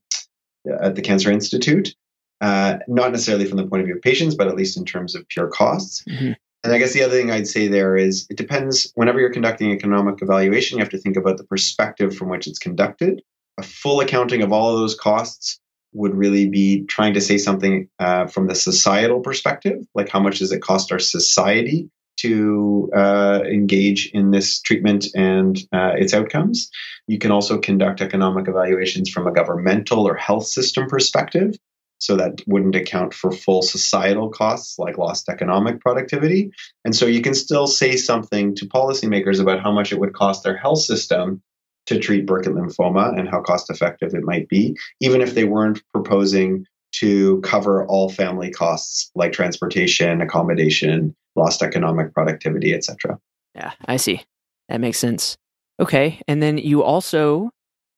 at the Cancer Institute, uh, not necessarily from the point of view of patients, but at least in terms of pure costs. Mm-hmm. And I guess the other thing I'd say there is it depends, whenever you're conducting economic evaluation, you have to think about the perspective from which it's conducted. A full accounting of all of those costs would really be trying to say something uh, from the societal perspective, like how much does it cost our society to uh, engage in this treatment and uh, its outcomes. You can also conduct economic evaluations from a governmental or health system perspective. So that wouldn't account for full societal costs like lost economic productivity. And so you can still say something to policymakers about how much it would cost their health system to treat Burkitt lymphoma and how cost effective it might be, even if they weren't proposing to cover all family costs like transportation, accommodation, lost economic productivity, etc. Yeah, I see. That makes sense. Okay. And then you also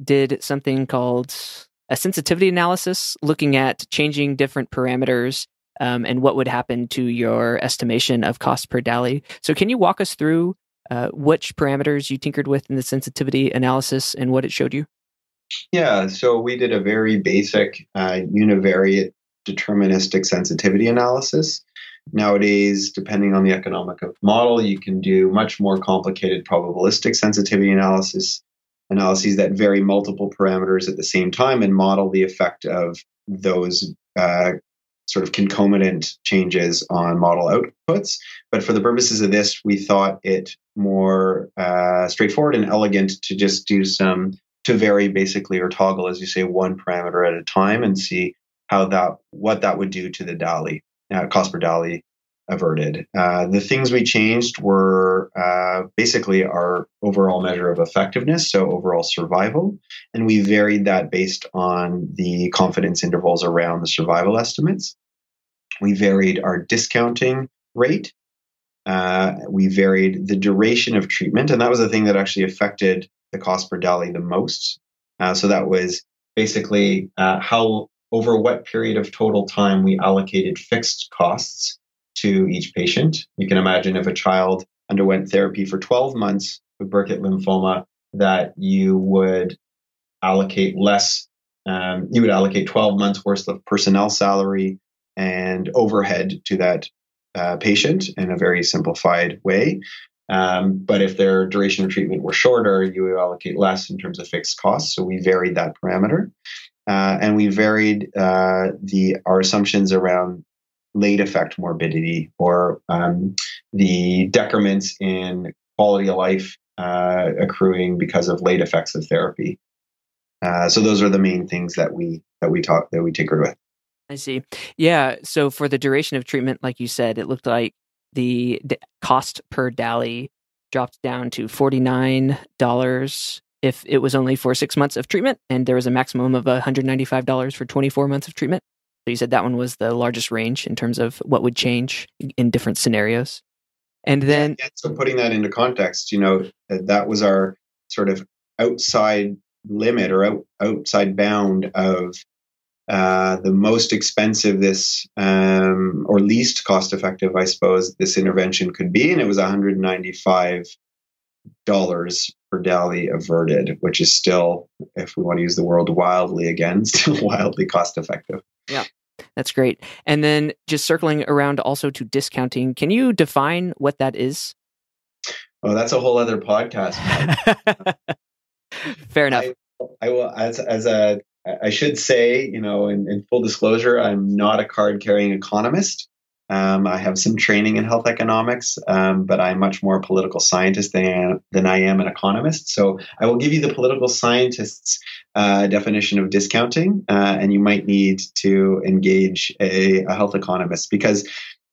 did something called a sensitivity analysis looking at changing different parameters um, and what would happen to your estimation of cost per DALY. So, can you walk us through uh, which parameters you tinkered with in the sensitivity analysis and what it showed you? Yeah, so we did a very basic uh, univariate deterministic sensitivity analysis. Nowadays, depending on the economic model, you can do much more complicated probabilistic sensitivity analysis analyses that vary multiple parameters at the same time and model the effect of those uh, sort of concomitant changes on model outputs. But for the purposes of this, we thought it more uh, straightforward and elegant to just do some to vary basically or toggle, as you say, one parameter at a time and see how that what that would do to the DALY uh, cost per DALY averted. Uh, the things we changed were uh, basically our overall measure of effectiveness, so overall survival, and we varied that based on the confidence intervals around the survival estimates. We varied our discounting rate. Uh, we varied the duration of treatment, and that was the thing that actually affected the cost per DALY the most. Uh, so that was basically uh, how over what period of total time we allocated fixed costs to each patient. You can imagine if a child underwent therapy for 12 months with Burkitt lymphoma, that you would allocate less, um, you would allocate 12 months worth of personnel salary and overhead to that uh, patient in a very simplified way. Um, but if their duration of treatment were shorter, you would allocate less in terms of fixed costs. So we varied that parameter. Uh, and we varied uh, the our assumptions around late effect morbidity or um, the decrements in quality of life uh, accruing because of late effects of therapy. Uh, so those are the main things that we that we talk that we tinkered with. I see. Yeah. So for the duration of treatment, like you said, it looked like the d- cost per DALY dropped down to forty nine dollars if it was only for six months of treatment, and there was a maximum of one hundred ninety five dollars for twenty four months of treatment. So you said that one was the largest range in terms of what would change in different scenarios. And then, yeah, so putting that into context, you know, that was our sort of outside limit or out, outside bound of uh, the most expensive this um, or least cost effective, I suppose, this intervention could be, and it was 195 dollars per DALY averted, which is still, if we want to use the word wildly again, still wildly cost effective. Yeah. That's great. And then just circling around also to discounting, can you define what that is? Oh, that's a whole other podcast. Fair enough. I, I, will, as, as a, I should say, you know, in, in full disclosure, I'm not a card carrying economist. Um, I have some training in health economics, um, but I'm much more a political scientist than, than I am an economist. So I will give you the political scientist's uh, definition of discounting, uh, and you might need to engage a, a health economist because.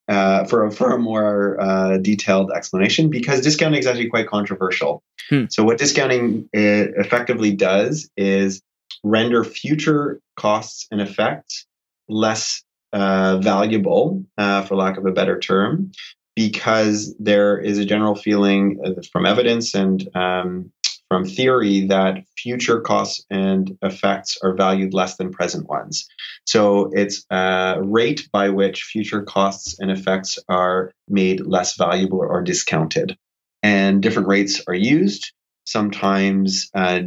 Uh, for, a, for a more uh, detailed explanation, because discounting is actually quite controversial. Hmm. So, what discounting uh, effectively does is render future costs and effects less uh, valuable, uh, for lack of a better term, because there is a general feeling from evidence and um, from theory that future costs and effects are valued less than present ones. So it's a rate by which future costs and effects are made less valuable or discounted. And different rates are used. Sometimes uh,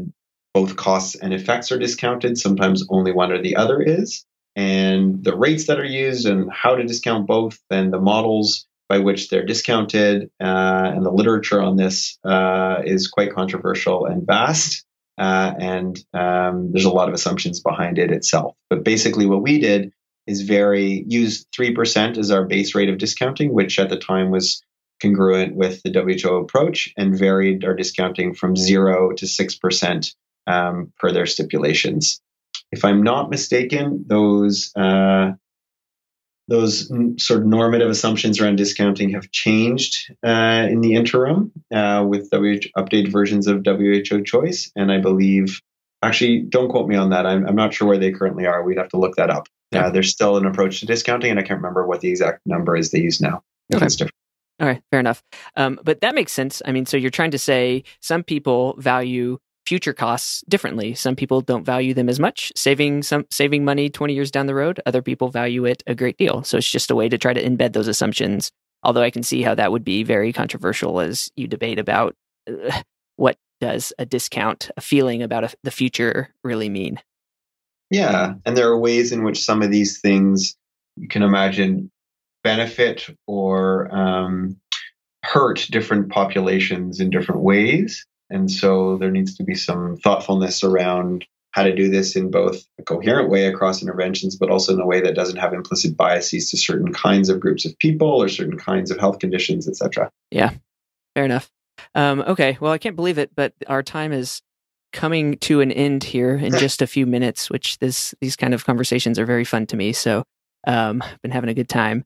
both costs and effects are discounted, sometimes only one or the other is and the rates that are used and how to discount both and the models by which they're discounted uh, and the literature on this uh, is quite controversial and vast uh, and um, there's a lot of assumptions behind it itself. But basically what we did is very use 3% as our base rate of discounting which at the time was congruent with the WHO approach and varied our discounting from 0 to 6% um, per their stipulations if I'm not mistaken, those uh, those sort of normative assumptions around discounting have changed uh, in the interim uh, with WHO, updated versions of WHO choice, and I believe actually don't quote me on that. I'm, I'm not sure where they currently are. We'd have to look that up. Yeah. Uh, there's still an approach to discounting, and I can't remember what the exact number is they use now. Okay. It's different. All right, fair enough. Um, but that makes sense. I mean, so you're trying to say some people value future costs differently. Some people don't value them as much, saving some saving money 20 years down the road. Other people value it a great deal. So it's just a way to try to embed those assumptions. Although I can see how that would be very controversial as you debate about uh, what does a discount, a feeling about a, the future really mean. Yeah. And there are ways in which some of these things you can imagine benefit or um, hurt different populations in different ways. And so there needs to be some thoughtfulness around how to do this in both a coherent way across interventions, but also in a way that doesn't have implicit biases to certain kinds of groups of people or certain kinds of health conditions, etc. Yeah, fair enough. Um, okay, well, I can't believe it, but our time is coming to an end here in just a few minutes. Which this these kind of conversations are very fun to me. So, um, I've been having a good time.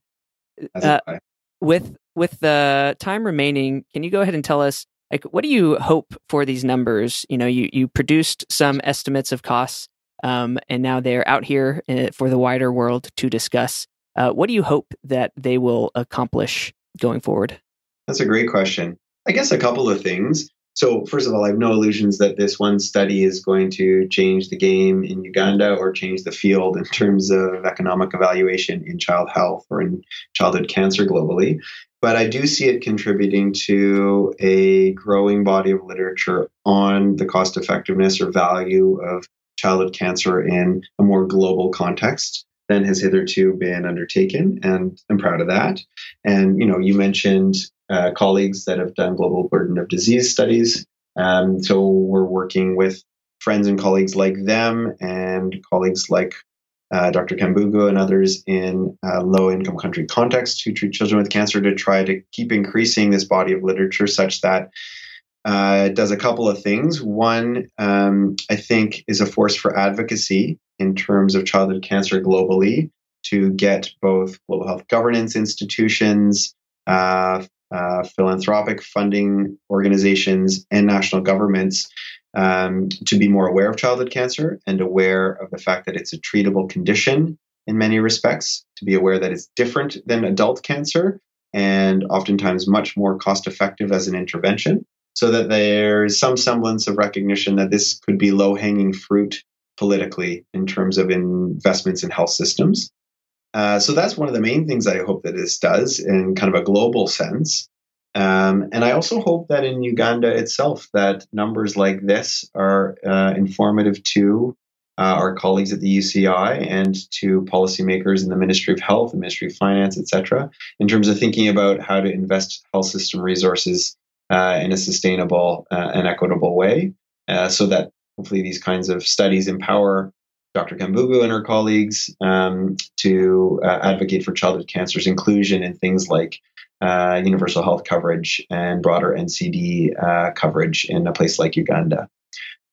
Uh, with with the time remaining, can you go ahead and tell us like what do you hope for these numbers? You know, you you produced some estimates of costs, um, and now they're out here uh, for the wider world to discuss. Uh, what do you hope that they will accomplish going forward? That's a great question. I guess a couple of things. So, first of all, I have no illusions that this one study is going to change the game in Uganda or change the field in terms of economic evaluation in child health or in childhood cancer globally. But I do see it contributing to a growing body of literature on the cost effectiveness or value of childhood cancer in a more global context than has hitherto been undertaken. And I'm proud of that. And, you know, you mentioned uh, colleagues that have done global burden of disease studies. Um, so we're working with friends and colleagues like them and colleagues like uh, Dr. Kambugu and others in uh, low income country contexts who treat children with cancer to try to keep increasing this body of literature such that uh, it does a couple of things. One, um, I think, is a force for advocacy in terms of childhood cancer globally to get both global health governance institutions, uh, uh, philanthropic funding organizations, and national governments um, to be more aware of childhood cancer and aware of the fact that it's a treatable condition in many respects, to be aware that it's different than adult cancer and oftentimes much more cost effective as an intervention, so that there's some semblance of recognition that this could be low hanging fruit politically in terms of investments in health systems. Uh, so that's one of the main things I hope that this does in kind of a global sense. Um, and I also hope that in Uganda itself, that numbers like this are uh, informative to uh, our colleagues at the UCI and to policymakers in the Ministry of Health, the Ministry of Finance, etc., in terms of thinking about how to invest health system resources uh, in a sustainable uh, and equitable way, uh, so that hopefully these kinds of studies empower Dr. Kambugu and her colleagues um, to uh, advocate for childhood cancer's inclusion in things like uh, universal health coverage and broader NCD uh, coverage in a place like Uganda.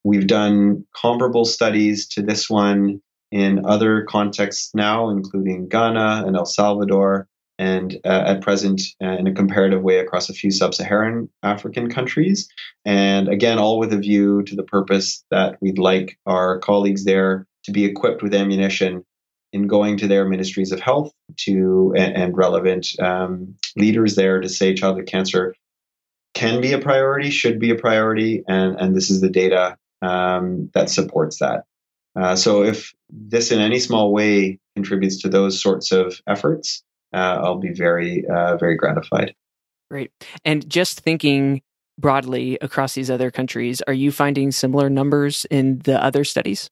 We've done comparable studies to this one in other contexts now, including Ghana and El Salvador, and uh, at present uh, in a comparative way across a few sub Saharan African countries. And again, all with a view to the purpose that we'd like our colleagues there to be equipped with ammunition in going to their ministries of health to and, and relevant um, leaders there to say childhood cancer can be a priority, should be a priority, and and this is the data um, that supports that. Uh, so if this in any small way contributes to those sorts of efforts, uh, I'll be very uh, very gratified. Great. And just thinking broadly across these other countries, are you finding similar numbers in the other studies?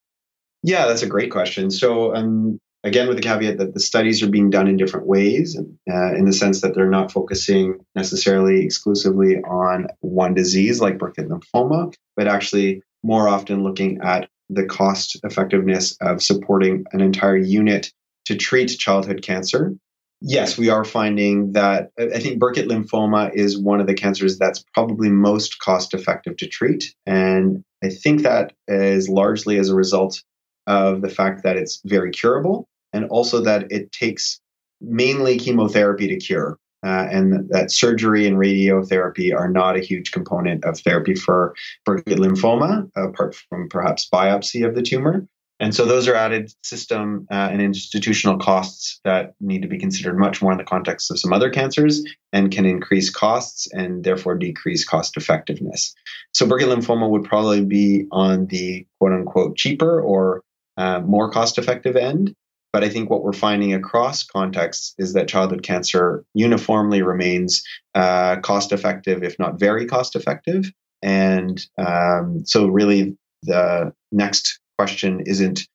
Yeah, that's a great question. So, um, again, with the caveat that the studies are being done in different ways, uh, in the sense that they're not focusing necessarily exclusively on one disease like Burkitt lymphoma, but actually more often looking at the cost effectiveness of supporting an entire unit to treat childhood cancer. Yes, we are finding that I think Burkitt lymphoma is one of the cancers that's probably most cost effective to treat. And I think that is largely as a result of the fact that it's very curable and also that it takes mainly chemotherapy to cure. Uh, and that surgery and radiotherapy are not a huge component of therapy for Burkitt lymphoma, apart from perhaps biopsy of the tumor. And so those are added system uh, and institutional costs that need to be considered much more in the context of some other cancers and can increase costs and therefore decrease cost effectiveness. So Burkitt lymphoma would probably be on the quote unquote cheaper or uh, more cost effective end. But I think what we're finding across contexts is that childhood cancer uniformly remains uh, cost effective, if not very cost effective. And um, so, really, the next question isn't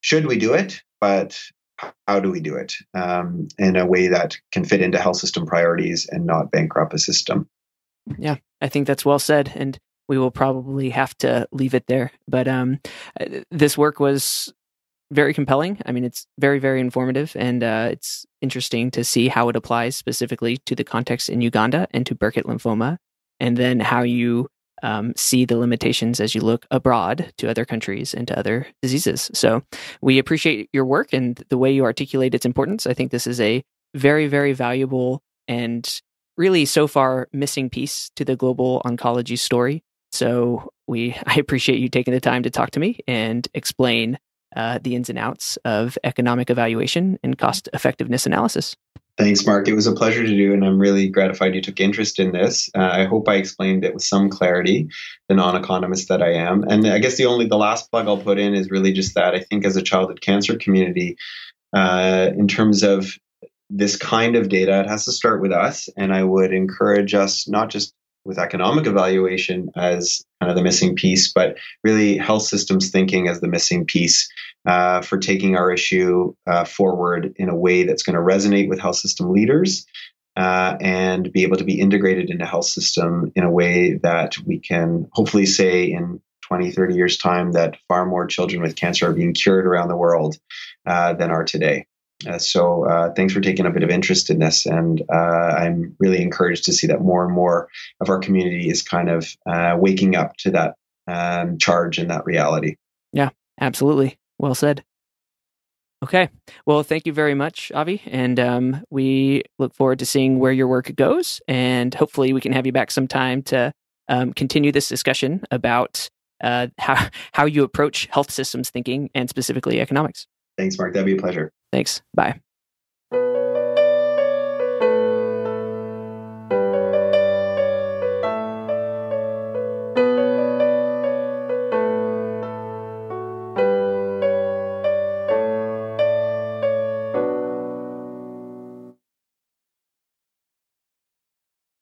should we do it? But how do we do it um, in a way that can fit into health system priorities and not bankrupt a system? Yeah, I think that's well said. And we will probably have to leave it there. But um, uh, this work was very compelling. I mean, it's very, very informative, and uh, it's interesting to see how it applies specifically to the context in Uganda and to Burkitt lymphoma, and then how you um, see the limitations as you look abroad to other countries and to other diseases. So we appreciate your work and the way you articulate its importance. I think this is a very, very valuable and really so far missing piece to the global oncology story. So we I appreciate you taking the time to talk to me and explain uh, the ins and outs of economic evaluation and cost effectiveness analysis. Thanks, Mark. It was a pleasure to do, and I'm really gratified you took interest in this. Uh, I hope I explained it with some clarity, the non-economist that I am. And I guess the only the last plug I'll put in is really just that I think as a childhood cancer community, uh, in terms of this kind of data, it has to start with us, and I would encourage us not just with economic evaluation as kind of the missing piece, but really health systems thinking as the missing piece uh, for taking our issue uh, forward in a way that's going to resonate with health system leaders uh, and be able to be integrated into health system in a way that we can hopefully say in 20, 30 years' time that far more children with cancer are being cured around the world uh, than are today. Uh, so uh, thanks for taking a bit of interest in this, and uh, I'm really encouraged to see that more and more of our community is kind of uh, waking up to that um, charge and that reality. Yeah, absolutely. Well said. Okay. Well, thank you very much, Avi. And um, we look forward to seeing where your work goes. And hopefully, we can have you back sometime to um, continue this discussion about uh, how, how you approach health systems thinking and specifically economics. Thanks, Mark. That'd be a pleasure. Thanks. Bye.